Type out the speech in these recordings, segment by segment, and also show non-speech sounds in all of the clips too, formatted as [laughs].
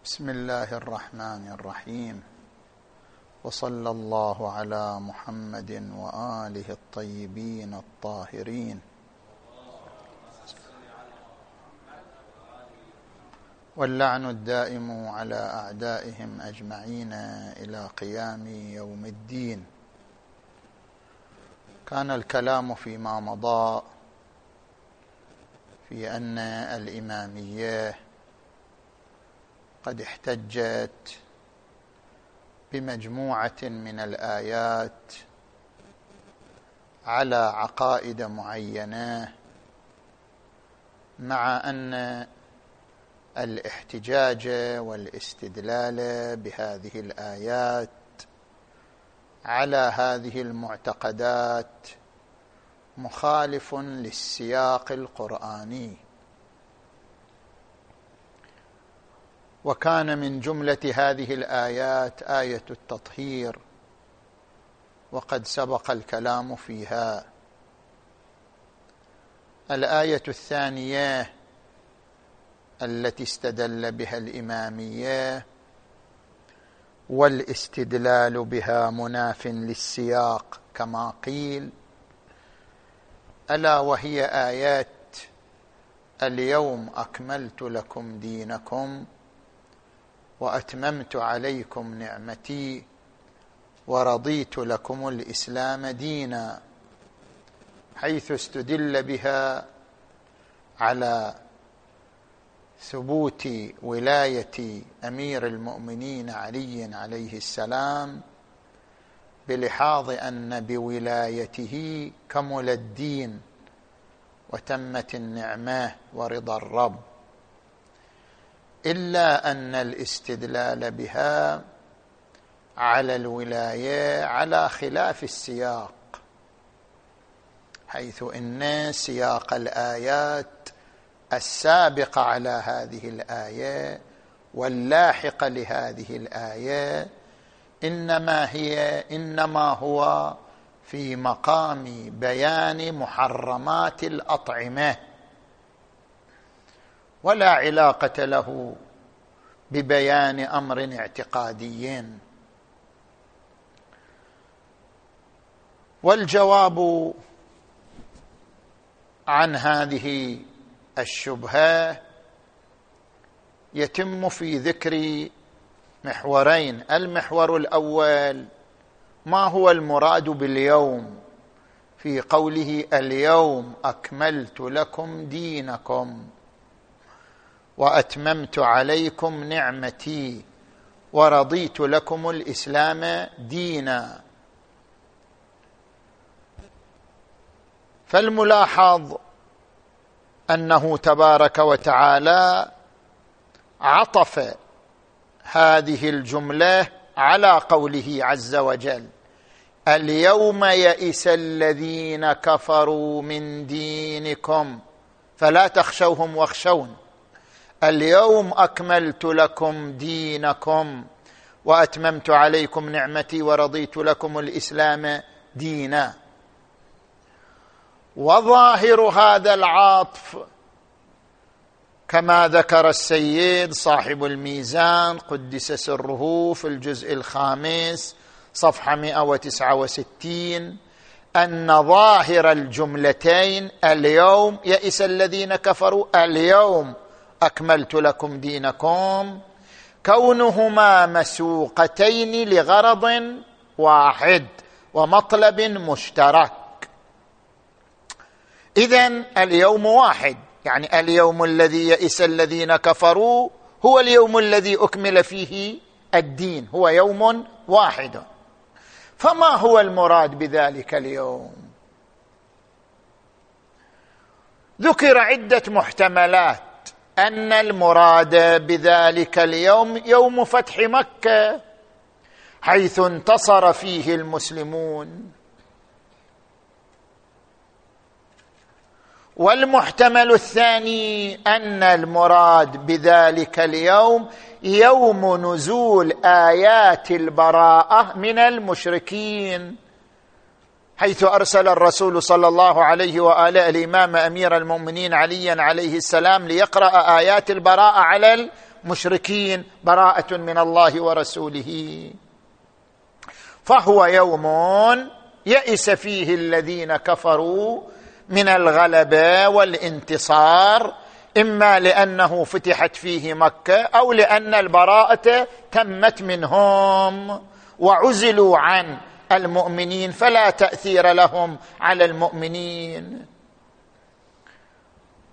بسم الله الرحمن الرحيم. وصلى الله على محمد وآله الطيبين الطاهرين. واللعن الدائم على أعدائهم أجمعين إلى قيام يوم الدين. كان الكلام فيما مضى في أن الإمامية قد احتجت بمجموعة من الآيات على عقائد معينة مع أن الاحتجاج والاستدلال بهذه الآيات على هذه المعتقدات مخالف للسياق القرآني. وكان من جملة هذه الآيات آية التطهير وقد سبق الكلام فيها. الآية الثانية التي استدل بها الإمامية والإستدلال بها مناف للسياق كما قيل ألا وهي آيات اليوم أكملت لكم دينكم وأتممت عليكم نعمتي ورضيت لكم الإسلام دينا حيث استدل بها على ثبوت ولاية أمير المؤمنين علي عليه السلام بلحاظ أن بولايته كمل الدين وتمت النعمة ورضا الرب. إلا أن الاستدلال بها على الولاية على خلاف السياق حيث إن سياق الآيات السابقة على هذه الآية واللاحقه لهذه الآية إنما هي إنما هو في مقام بيان محرمات الأطعمة. ولا علاقة له ببيان أمر اعتقادي. والجواب عن هذه الشبهة يتم في ذكر محورين. المحور الأول ما هو المراد باليوم؟ في قوله اليوم أكملت لكم دينكم. وأتممت عليكم نعمتي ورضيت لكم الإسلام دينا. فالملاحظ أنه تبارك وتعالى عطف هذه الجملة على قوله عز وجل اليوم يئس الذين كفروا من دينكم فلا تخشوهم واخشون. اليوم أكملت لكم دينكم وأتممت عليكم نعمتي ورضيت لكم الإسلام دينا. وظاهر هذا العطف كما ذكر السيد صاحب الميزان قدس سره في الجزء الخامس صفحة 169 أن ظاهر الجملتين اليوم يئس الذين كفروا اليوم أكملت لكم دينكم. كونهما مسوقتين لغرض واحد ومطلب مشترك. اذا اليوم واحد يعني اليوم الذي يئس الذين كفروا هو اليوم الذي أكمل فيه الدين هو يوم واحد. فما هو المراد بذلك اليوم؟ ذكر عدة محتملات. أن المراد بذلك اليوم يوم فتح مكة حيث انتصر فيه المسلمون. والمحتمل الثاني أن المراد بذلك اليوم يوم نزول آيات البراءة من المشركين. حيث أرسل الرسول صلى الله عليه وآله الإمام أمير المؤمنين عليا عليه السلام ليقرأ آيات البراءة على المشركين براءة من الله ورسوله. فهو يوم يئس فيه الذين كفروا من الغلبه والانتصار إما لأنه فتحت فيه مكة أو لأن البراءة تمت منهم وعزلوا عن المؤمنين فلا تأثير لهم على المؤمنين.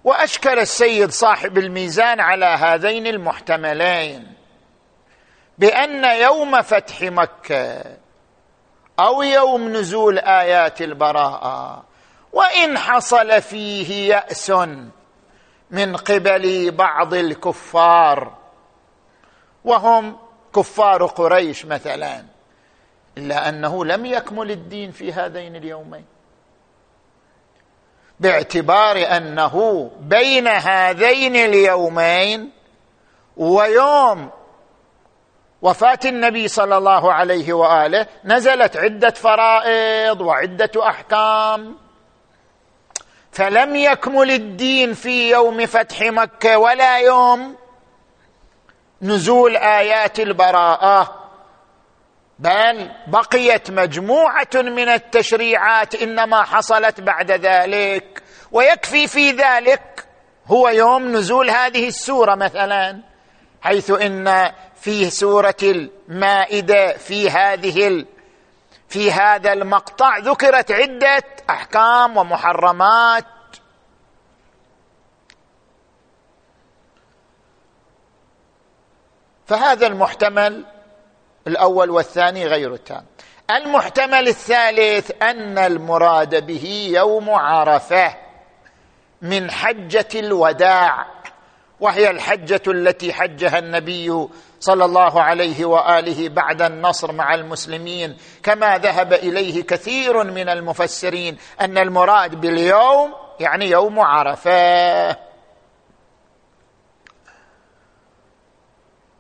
واشكل السيد صاحب الميزان على هذين المحتملين بأن يوم فتح مكة أو يوم نزول آيات البراءة وإن حصل فيه يأس من قبل بعض الكفار وهم كفار قريش مثلا. إلا أنه لم يكمل الدين في هذين اليومين. باعتبار أنه بين هذين اليومين ويوم وفاة النبي صلى الله عليه وآله نزلت عدة فرائض وعدة أحكام. فلم يكمل الدين في يوم فتح مكة ولا يوم نزول آيات البراءة. بل بقيت مجموعة من التشريعات إنما حصلت بعد ذلك ويكفي في ذلك هو يوم نزول هذه السورة مثلا حيث إن في سورة المائدة في هذه في هذا المقطع ذكرت عدة أحكام ومحرمات. فهذا المحتمل الأول والثاني غير التام. المحتمل الثالث أن المراد به يوم عرفة من حجة الوداع وهي الحجة التي حجها النبي صلى الله عليه وآله بعد النصر مع المسلمين كما ذهب إليه كثير من المفسرين أن المراد باليوم يعني يوم عرفة.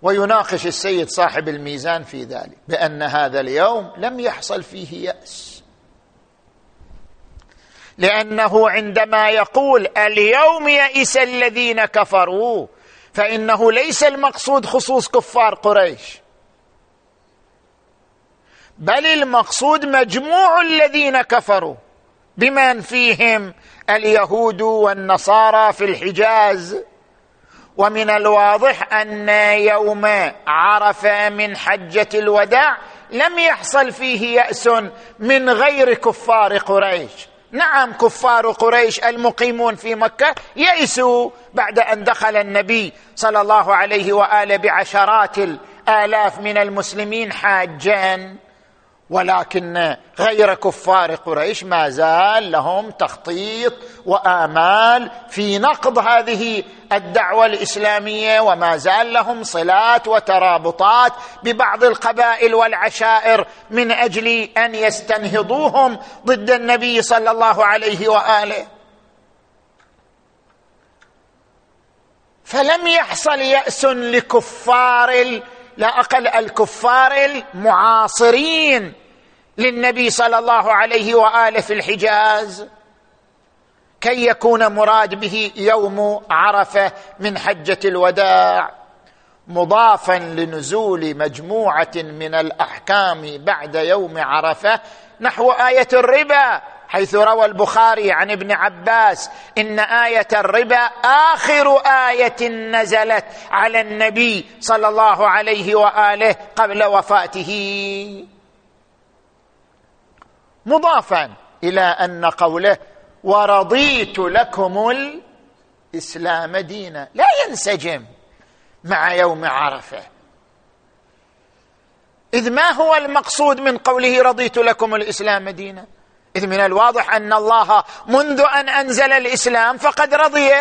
ويناقش السيد صاحب الميزان في ذلك بأن هذا اليوم لم يحصل فيه يأس. لأنه عندما يقول اليوم يئس الذين كفروا فإنه ليس المقصود خصوص كفار قريش. بل المقصود مجموع الذين كفروا بمن فيهم اليهود والنصارى في الحجاز. ومن الواضح أن يوم عرفة من حجة الوداع لم يحصل فيه يأس من غير كفار قريش. نعم كفار قريش المقيمون في مكة يئسوا بعد أن دخل النبي صلى الله عليه وآله بعشرات الآلاف من المسلمين حاجا. ولكن غير كفار قريش ما زال لهم تخطيط وآمال في نقض هذه الدعوة الإسلامية وما زال لهم صلات وترابطات ببعض القبائل والعشائر من أجل أن يستنهضوهم ضد النبي صلى الله عليه وآله. فلم يحصل يأس لكفار لا أقل الكفار المعاصرين للنبي صلى الله عليه وآله في الحجاز. كي يكون مراد به يوم عرفة من حجة الوداع مضافا لنزول مجموعة من الأحكام بعد يوم عرفة نحو آية الربا. حيث روى البخاري عن ابن عباس إن آية الربا آخر آية نزلت على النبي صلى الله عليه وآله قبل وفاته. مضافا إلى أن قوله ورضيت لكم الإسلام دينا لا ينسجم مع يوم عرفة. إذ ما هو المقصود من قوله رضيت لكم الإسلام دينا اذ من الواضح أن الله منذ أن أنزل الإسلام فقد رضي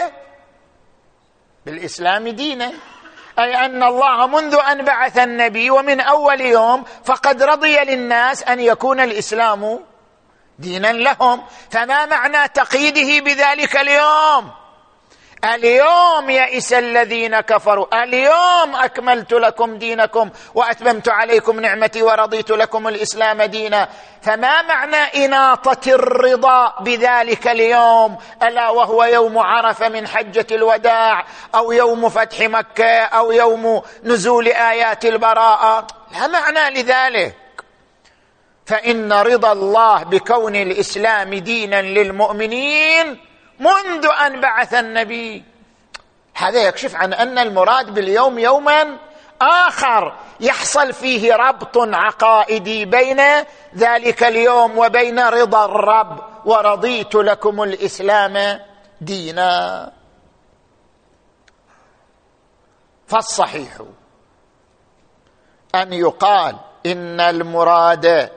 بالإسلام دينا أي أن الله منذ أن بعث النبي ومن أول يوم فقد رضي للناس أن يكون الإسلام دينا لهم. فما معنى تقييده بذلك اليوم؟ اليوم يئس الذين كفروا اليوم أكملت لكم دينكم وأتممت عليكم نعمتي ورضيت لكم الإسلام دينا. فما معنى إناطة الرضا بذلك اليوم؟ ألا وهو يوم عرفة من حجة الوداع أو يوم فتح مكة أو يوم نزول آيات البراءة. لا معنى لذلك. فإن رضا الله بكون الإسلام دينا للمؤمنين منذ أن بعث النبي. هذا يكشف عن أن المراد باليوم يوما آخر يحصل فيه ربط عقائدي بين ذلك اليوم وبين رضا الرب ورضيت لكم الإسلام دينا. فالصحيح أن يقال إن المراد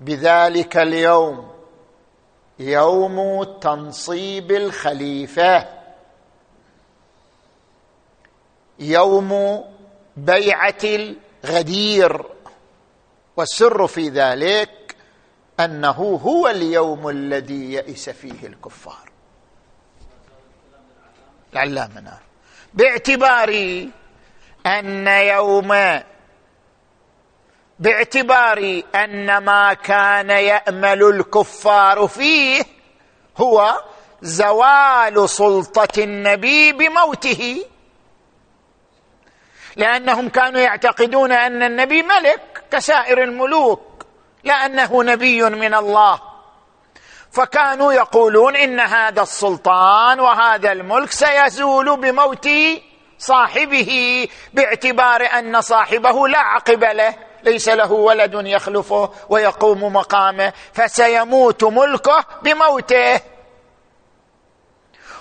بذلك اليوم يوم تنصيب الخليفة. يوم بيعة الغدير. والسر في ذلك أنه هو اليوم الذي يئس فيه الكفار. العلامه باعتبار أن يوم باعتبار أن ما كان يأمل الكفار فيه هو زوال سلطة النبي بموته. لأنهم كانوا يعتقدون أن النبي ملك كسائر الملوك لأنه نبي من الله. فكانوا يقولون إن هذا السلطان وهذا الملك سيزول بموت صاحبه باعتبار أن صاحبه لا عقب له. ليس له ولد يخلفه ويقوم مقامه فسيموت ملكه بموته.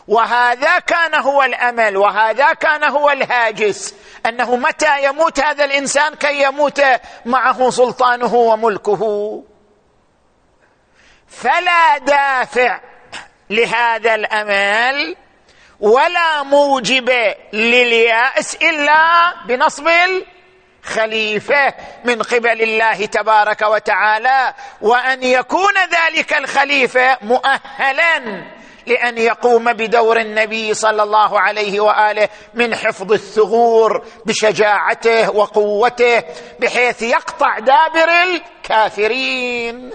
وهذا كان هو الأمل وهذا كان هو الهاجس أنه متى يموت هذا الإنسان؟ كي يموت معه سلطانه وملكه. فلا دافع لهذا الأمل ولا موجب لليأس إلا بنصب الخليفه من قبل الله تبارك وتعالى وأن يكون ذلك الخليفة مؤهلا لأن يقوم بدور النبي صلى الله عليه وآله من حفظ الثغور بشجاعته وقوته بحيث يقطع دابر الكافرين.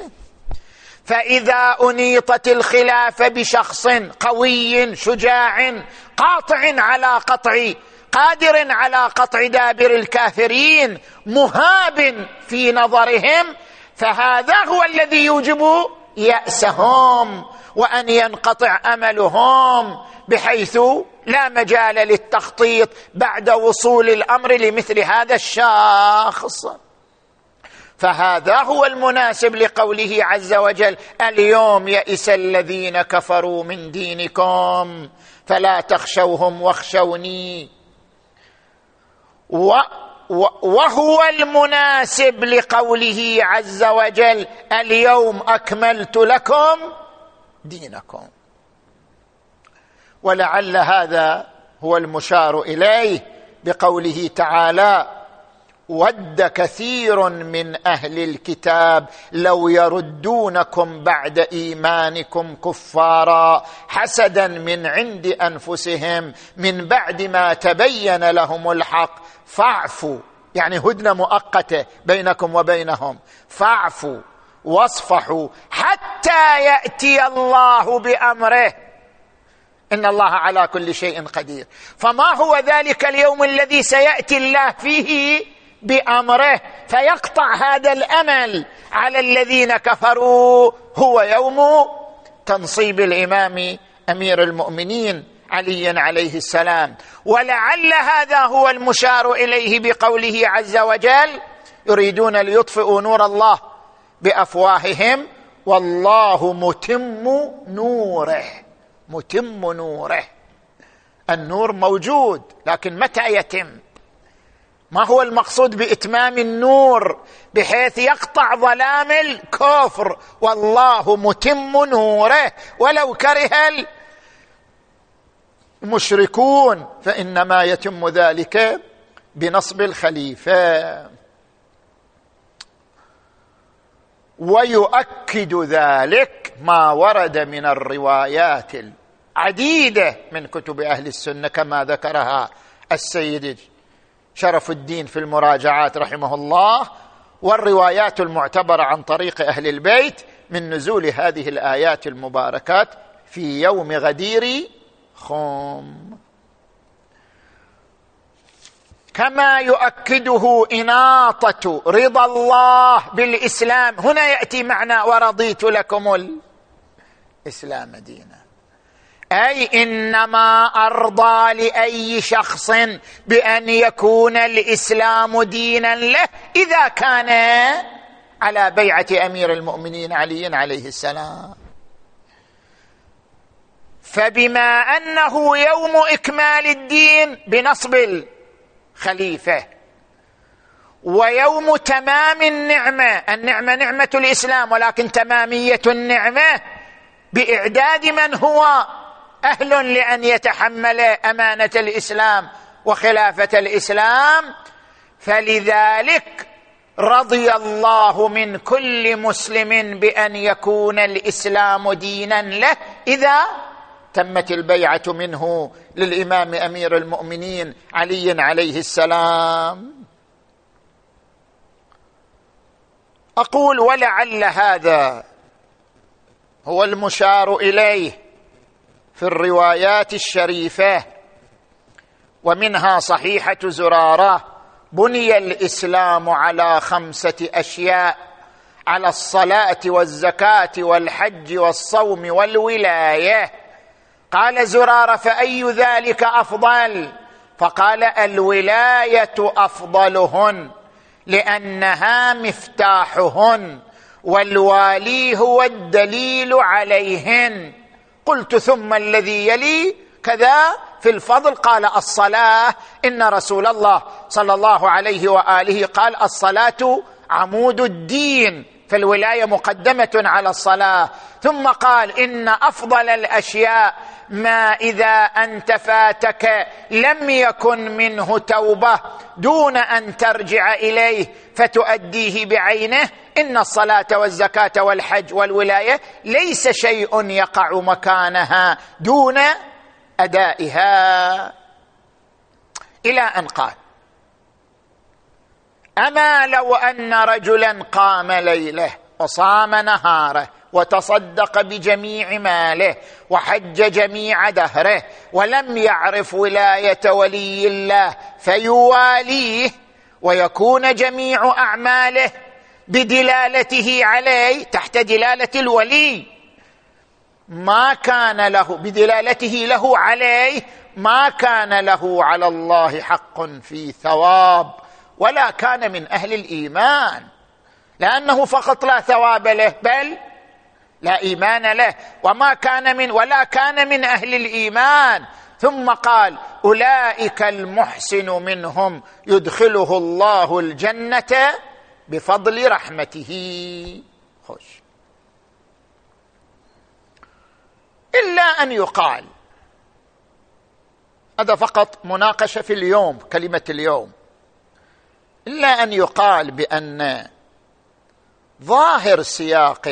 فإذا أنيطت الخلافة بشخص قوي شجاع قاطع على قطع قادر على قطع دابر الكافرين مهاب في نظرهم فهذا هو الذي يوجب يأسهم وأن ينقطع أملهم بحيث لا مجال للتخطيط بعد وصول الأمر لمثل هذا الشخص. فهذا هو المناسب لقوله عز وجل اليوم يئس الذين كفروا من دينكم فلا تخشوهم واخشوني و وهو المناسب لقوله عز وجل اليوم أكملت لكم دينكم. ولعل هذا هو المشار إليه بقوله تعالى ود كثير من أهل الكتاب لو يردونكم بعد إيمانكم كفارا حسدا من عند أنفسهم من بعد ما تبين لهم الحق. فاعفوا يعني هدنة مؤقتة بينكم وبينهم. فاعفوا واصفحوا حتى يأتي الله بأمره. إن الله على كل شيء قدير. فما هو ذلك اليوم الذي سيأتي الله فيه؟ بأمره فيقطع هذا الأمل على الذين كفروا. هو يوم تنصيب الإمام أمير المؤمنين علي عليه السلام. ولعل هذا هو المشار إليه بقوله عز وجل يريدون ليطفئوا نور الله بأفواههم والله متم نوره متم نوره. النور موجود لكن متى يتم؟ ما هو المقصود بإتمام النور بحيث يقطع ظلام الكفر؟ والله متم نوره ولو كره المشركون فإنما يتم ذلك بنصب الخليفة. ويؤكد ذلك ما ورد من الروايات عديده من كتب أهل السنة كما ذكرها السيد شرف الدين في المراجعات رحمه الله والروايات المعتبرة عن طريق أهل البيت من نزول هذه الآيات المباركات في يوم غدير خوم. كما يؤكده إناطة رضا الله بالإسلام. هنا يأتي معنى ورضيت لكم الإسلام دينا. أي إنما أرضى لأي شخص بأن يكون الإسلام دينا له إذا كان على بيعة أمير المؤمنين علي عليه السلام. فبما أنه يوم إكمال الدين بنصب الخليفة ويوم تمام النعمة النعمة نعمة الإسلام ولكن تمامية النعمة بإعداد من هو أهل لأن يتحمل أمانة الإسلام وخلافة الإسلام. فلذلك رضي الله من كل مسلم بأن يكون الإسلام دينا له. إذا تمت البيعة منه للإمام أمير المؤمنين علي عليه السلام. أقول ولعل هذا هو المشار إليه. في الروايات الشريفة ومنها صحيحة زرارة بني الإسلام على خمسة أشياء على الصلاة والزكاة والحج والصوم والولاية. قال زرارة فأي ذلك أفضل؟ فقال الولاية أفضلهن لأنها مفتاحهن والوالي هو الدليل عليهن. قلت ثم الذي يلي كذا في الفضل قال الصلاة. إن رسول الله صلى الله عليه وآله قال الصلاة عمود الدين. فالولاية مقدمة على الصلاة. ثم قال إن أفضل الأشياء ما إذا انت فاتك لم يكن منه توبة دون أن ترجع إليه فتؤديه بعينه. إن الصلاة والزكاة والحج والولاية ليس شيء يقع مكانها دون أدائها. إلى أن قال اما لو ان رجلا قام ليلة وصام نهاره وتصدق بجميع ماله وحج جميع دهره ولم يعرف ولاية ولي الله فيواليه ويكون جميع أعماله بدلالته عليه تحت دلالة الولي. ما كان له بدلالته له عليه ما كان له على الله حق في ثواب. ولا كان من أهل الإيمان. لأنه فقط لا ثواب له بل لا إيمان له. وما كان من ولا كان من أهل الإيمان. ثم قال أولئك المحسن منهم يدخله الله الجنة بفضل رحمته. خوش. إلا أن يقال هذا فقط مناقشة في اليوم كلمة اليوم. إلا أن يقال بأن ظاهر سياق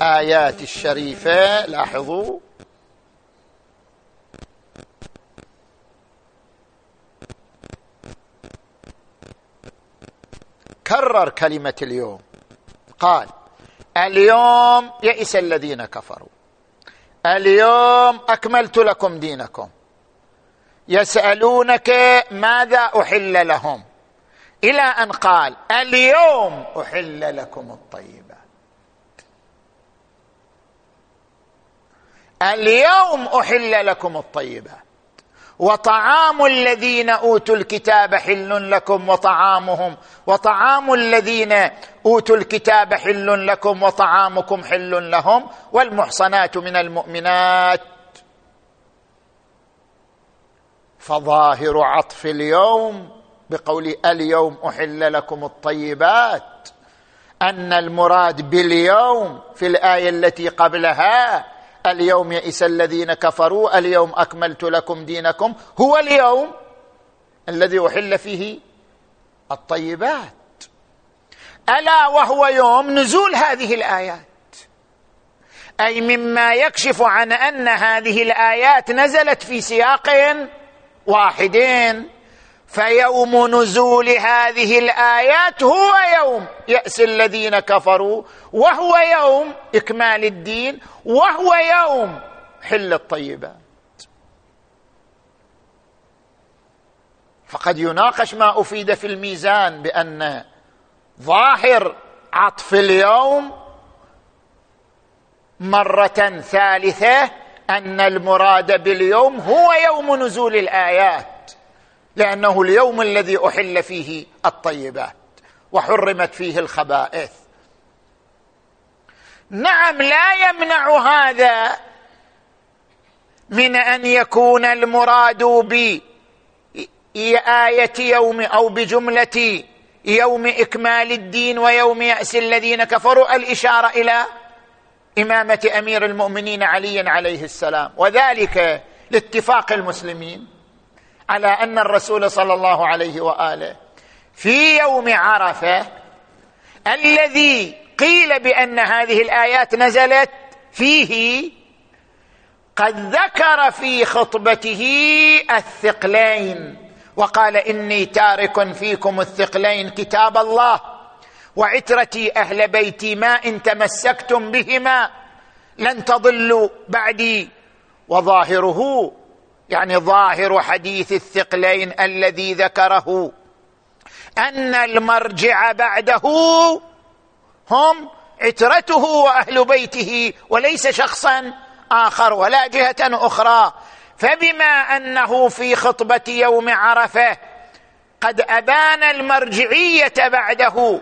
الآيات الشريفة لاحظوا كرر كلمة اليوم. قال اليوم يئس الذين كفروا. اليوم أكملت لكم دينكم. يسألونك ماذا أحل لهم. إلى أن قال اليوم أحل لكم الطيبات اليوم أحل لكم الطيبات وطعام الذين أوتوا الكتاب حل لكم وطعامهم. وطعام الذين أوتوا الكتاب حل لكم وطعامكم حل لهم. والمحصنات من المؤمنات. فظاهر عطف اليوم بقول اليوم أحل لكم الطيبات. أن المراد باليوم في الآية التي قبلها اليوم يئس الذين كفروا اليوم أكملت لكم دينكم هو اليوم الذي أحل فيه الطيبات. ألا وهو يوم نزول هذه الآيات. أي مما يكشف عن أن هذه الآيات نزلت في سياق واحدين فيوم نزول هذه الآيات هو يوم يأس الذين كفروا وهو يوم إكمال الدين وهو يوم حل الطيبات. فقد يناقش ما أفيد في الميزان بأن ظاهر عطف اليوم مرة ثالثة أن المراد باليوم هو يوم نزول الآيات لأنه اليوم الذي أحل فيه الطيبات وحرمت فيه الخبائث. نعم لا يمنع هذا من أن يكون المراد بآية يوم أو بجملة يوم إكمال الدين ويوم يأس الذين كفروا الإشارة إلى إمامة أمير المؤمنين علي عليه السلام. وذلك لاتفاق المسلمين على أن الرسول صلى الله عليه وآله في يوم عرفة الذي قيل بأن هذه الآيات نزلت فيه قد ذكر في خطبته الثقلين. وقال إني تارك فيكم الثقلين كتاب الله. وعترتي أهل بيتي ما إن تمسكتم بهما لن تضلوا بعدي. وظاهره يعني ظاهر حديث الثقلين الذي ذكره أن المرجع بعده هم عترته وأهل بيته وليس شخصا آخر ولا جهة أخرى. فبما أنه في خطبة يوم عرفة قد أبان المرجعية بعده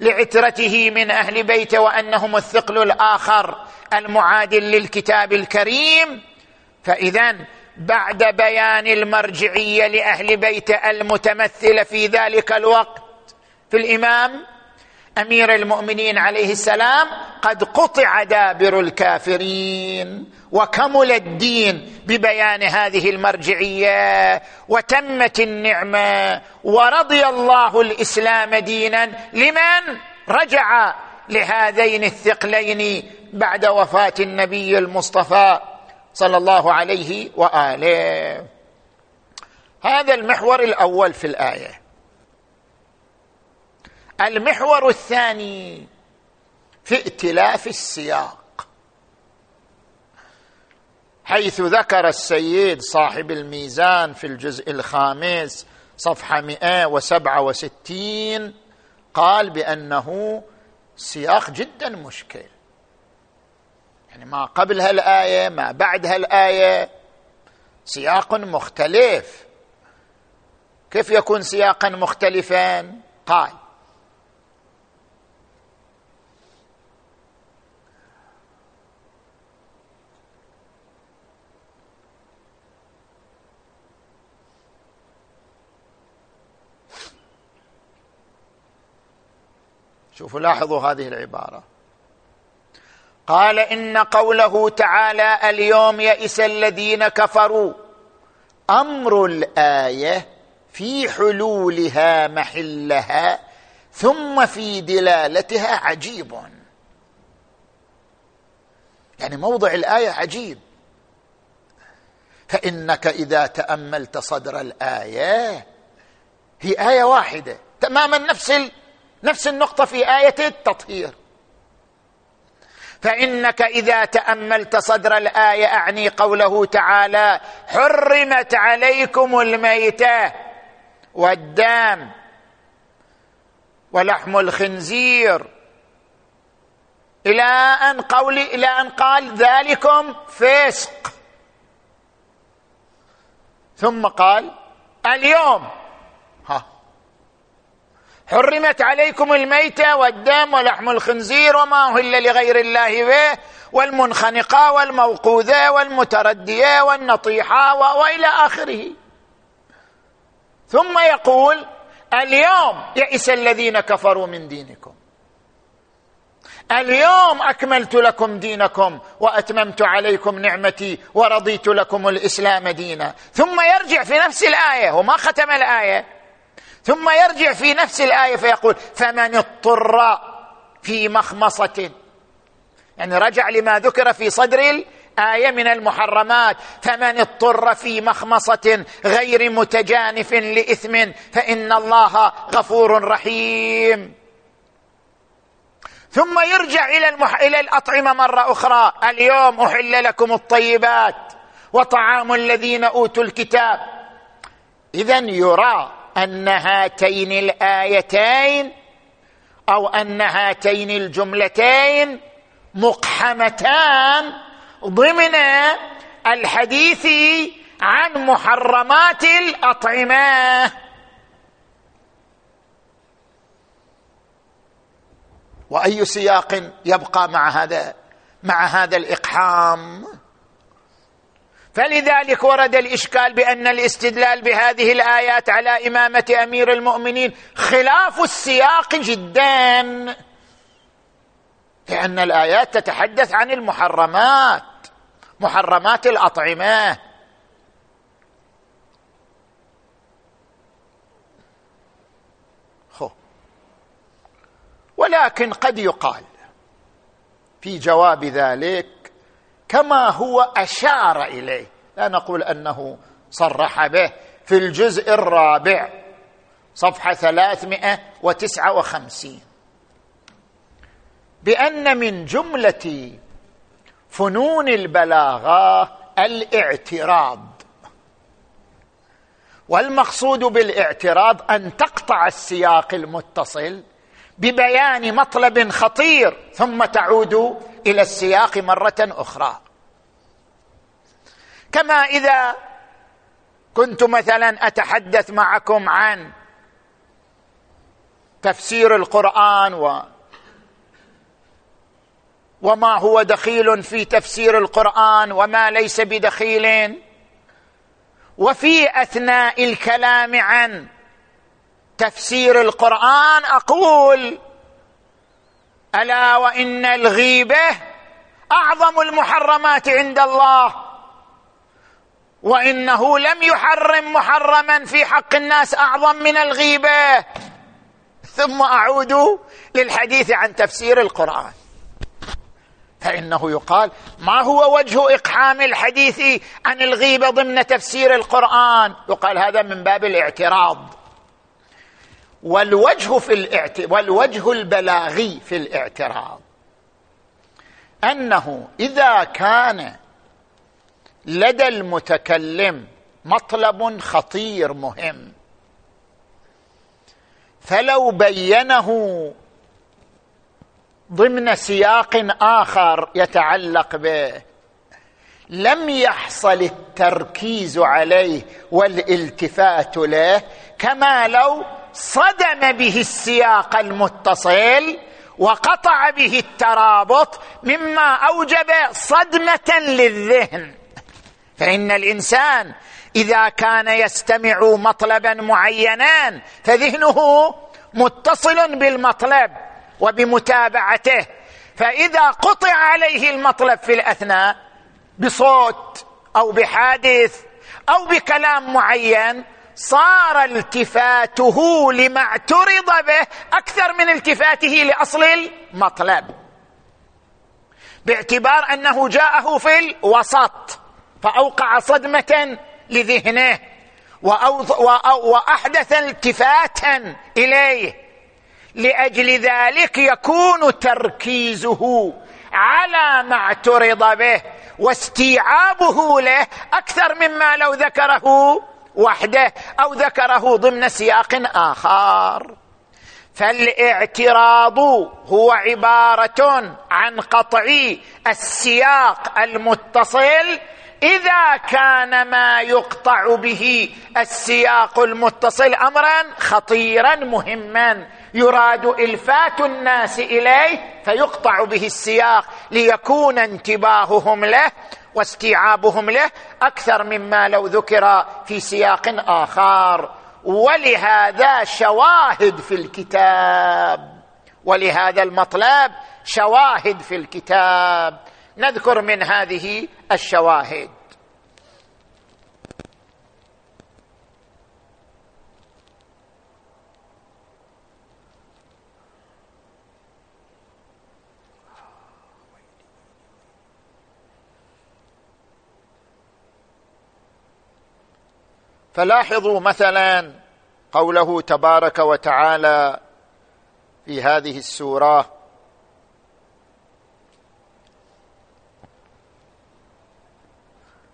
لعترته من أهل بيته وأنهم الثقل الآخر المعادل للكتاب الكريم. فاذا بعد بيان المرجعية لأهل بيته المتمثله في ذلك الوقت في الإمام أمير المؤمنين عليه السلام قد قطع دابر الكافرين. وكمل الدين ببيان هذه المرجعية وتمت النعمة ورضي الله الإسلام دينا لمن رجع لهذين الثقلين بعد وفاة النبي المصطفى صلى الله عليه وآله. هذا المحور الأول في الآية. المحور الثاني في ائتلاف السياق. حيث ذكر السيد صاحب الميزان في الجزء الخامس صفحة 167 قال بأنه سياق جدا مشكل. يعني ما قبل هالآية ما بعد هالآية سياق مختلف. كيف يكون سياقا مختلفا؟ قال شوفوا لاحظوا هذه العبارة. قال إن قوله تعالى اليوم يئس الذين كفروا. أمر الآية في حلولها محلها ثم في دلالتها عجيب. يعني موضع الآية عجيب. فإنك إذا تأملت صدر الآية هي آية واحدة تماما نفس نفس النقطة في آية التطهير. فإنك إذا تأملت صدر الآية أعني قوله تعالى حرمت عليكم الميتة والدام ولحم الخنزير. إلى أن قول إلى أن قال ذلكم فسق. ثم قال اليوم حرمت عليكم الميتة والدم ولحم الخنزير وما أهل لغير الله به والمنخنقة والموقوذة والمتردية والنطيحة وإلى آخره. ثم يقول اليوم يئس الذين كفروا من دينكم. اليوم أكملت لكم دينكم وأتممت عليكم نعمتي ورضيت لكم الإسلام دينا. ثم يرجع في نفس الآية وما ختم الآية. ثم يرجع في نفس الآية فيقول فمن اضطر في مخمصة. يعني رجع لما ذكر في صدر الآية من المحرمات فمن اضطر في مخمصة غير متجانف لإثم فإن الله غفور رحيم. ثم يرجع إلى المح... إلى الأطعمة مرة أخرى. اليوم أحل لكم الطيبات وطعام الذين أوتوا الكتاب. اذا يرى ان هاتين الآيتين أو ان هاتين الجملتين مقحمتان ضمن الحديث عن محرمات الأطعمة. وأي سياق يبقى مع هذا مع هذا الإقحام؟ فلذلك ورد الإشكال بأن الاستدلال بهذه الآيات على إمامة أمير المؤمنين خلاف السياق جدا لأن الآيات تتحدث عن المحرمات محرمات الأطعمة. ولكن قد يقال في جواب ذلك كما هو أشار إليه. لا نقول أنه صرح به في الجزء الرابع صفحة ثلاثمائة وتسعة وخمسين. بأن من جملة فنون البلاغة الاعتراض. والمقصود بالاعتراض أن تقطع السياق المتصل ببيان مطلب خطير ثم تعود إلى السياق مرة أخرى. كما إذا كنت مثلا أتحدث معكم عن تفسير القرآن و وما هو دخيل في تفسير القرآن وما ليس بدخيل وفي أثناء الكلام عن تفسير القرآن أقول ألا وإن الغيبة أعظم المحرمات عند الله وإنه لم يحرم محرما في حق الناس أعظم من الغيبة. ثم أعود للحديث عن تفسير القرآن. فإنه يقال ما هو وجه إقحام الحديث عن الغيبة ضمن تفسير القرآن؟ يقال هذا من باب الاعتراض. والوجه في الاعت... والوجه البلاغي في الاعتراض. أنه إذا كان لدى المتكلم مطلب خطير مهم فلو بينه ضمن سياق آخر يتعلق به لم يحصل التركيز عليه والالتفات له كما لو صدم به السياق المتصل وقطع به الترابط مما أوجب صدمة للذهن. فإن الإنسان إذا كان يستمع مطلبا معينا فذهنه متصل بالمطلب وبمتابعته. فإذا قطع عليه المطلب في الأثناء بصوت أو بحادث أو بكلام معين صار التفاته لما اعترض به أكثر من التفاته لأصل المطلب. باعتبار أنه جاءه في الوسط فأوقع صدمة لذهنه وأحدث التفاتا إليه. لأجل ذلك يكون تركيزه على ما اعترض به واستيعابه له أكثر مما لو ذكره وحده أو ذكره ضمن سياق آخر. فالاعتراض هو عبارة عن قطع السياق المتصل. إذا كان ما يقطع به السياق المتصل امرا خطيرا مهما يراد إلفات الناس إليه فيقطع به السياق ليكون انتباههم له. واستيعابهم له أكثر مما لو ذكر في سياق آخر. ولهذا شواهد في الكتاب ولهذا المطلب شواهد في الكتاب. نذكر من هذه الشواهد. فلاحظوا مثلا قوله تبارك وتعالى في هذه السورة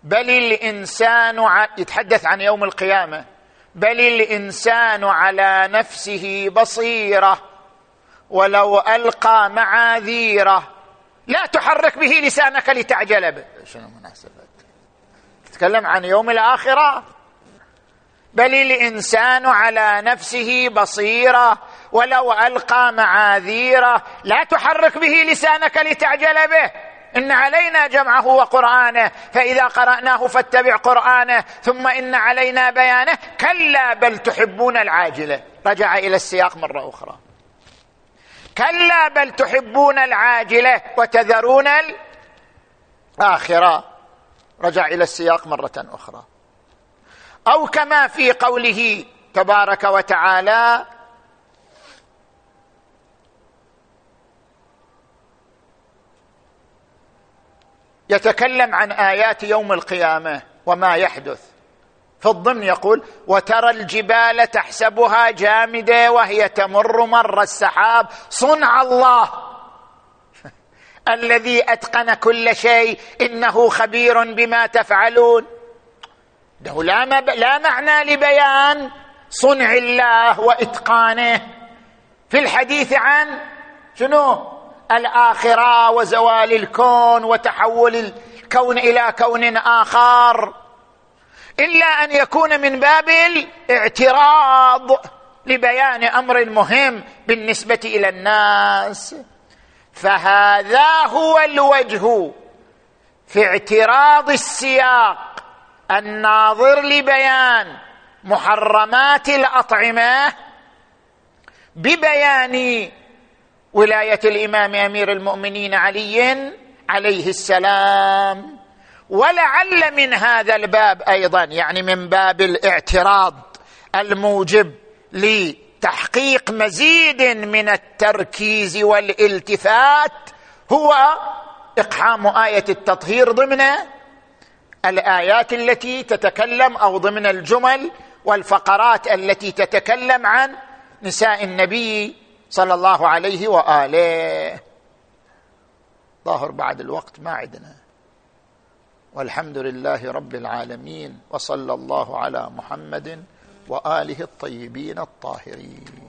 بل الإنسان يتحدث عن يوم القيامة. بل الإنسان على نفسه بصيرة ولو ألقى معاذيره. لا تحرك به لسانك لتعجل به. شنو مناسبة تتكلم عن يوم الآخرة؟ بل الإنسان على نفسه بصيرة ولو ألقى معاذيره. لا تحرك به لسانك لتعجل به. إن علينا جمعه وقرآنه. فإذا قرأناه فاتبع قرآنه. ثم إن علينا بيانه. كلا بل تحبون العاجلة رجع إلى السياق مرة أخرى. كلا بل تحبون العاجله وتذرون الآخرة. رجع إلى السياق مرة أخرى. أو كما في قوله تبارك وتعالى يتكلم عن آيات يوم القيامة وما يحدث. في الضمن يقول وترى الجبال تحسبها جامدة وهي تمر مر السحاب. صنع الله [laughs] الذي أتقن كل شيء. إنه خبير بما تفعلون. له لا, مب... لا معنى لبيان صنع الله وإتقانه. في الحديث عن شنو؟ الآخرة وزوال الكون وتحول الكون إلى كون آخر. إلا أن يكون من باب الاعتراض لبيان أمر مهم بالنسبة إلى الناس. فهذا هو الوجه في اعتراض السياق. الناظر لبيان محرمات الأطعمة ببيان ولاية الإمام أمير المؤمنين علي عليه السلام. ولعل من هذا الباب أيضا يعني من باب الاعتراض الموجب لتحقيق مزيد من التركيز والالتفات هو إقحام آية التطهير ضمن الآيات التي تتكلم أو ضمن الجمل والفقرات التي تتكلم عن نساء النبي صلى الله عليه وآله. ظاهر بعد الوقت ما عندنا والحمد لله رب العالمين وصلى الله على محمد وآله الطيبين الطاهرين.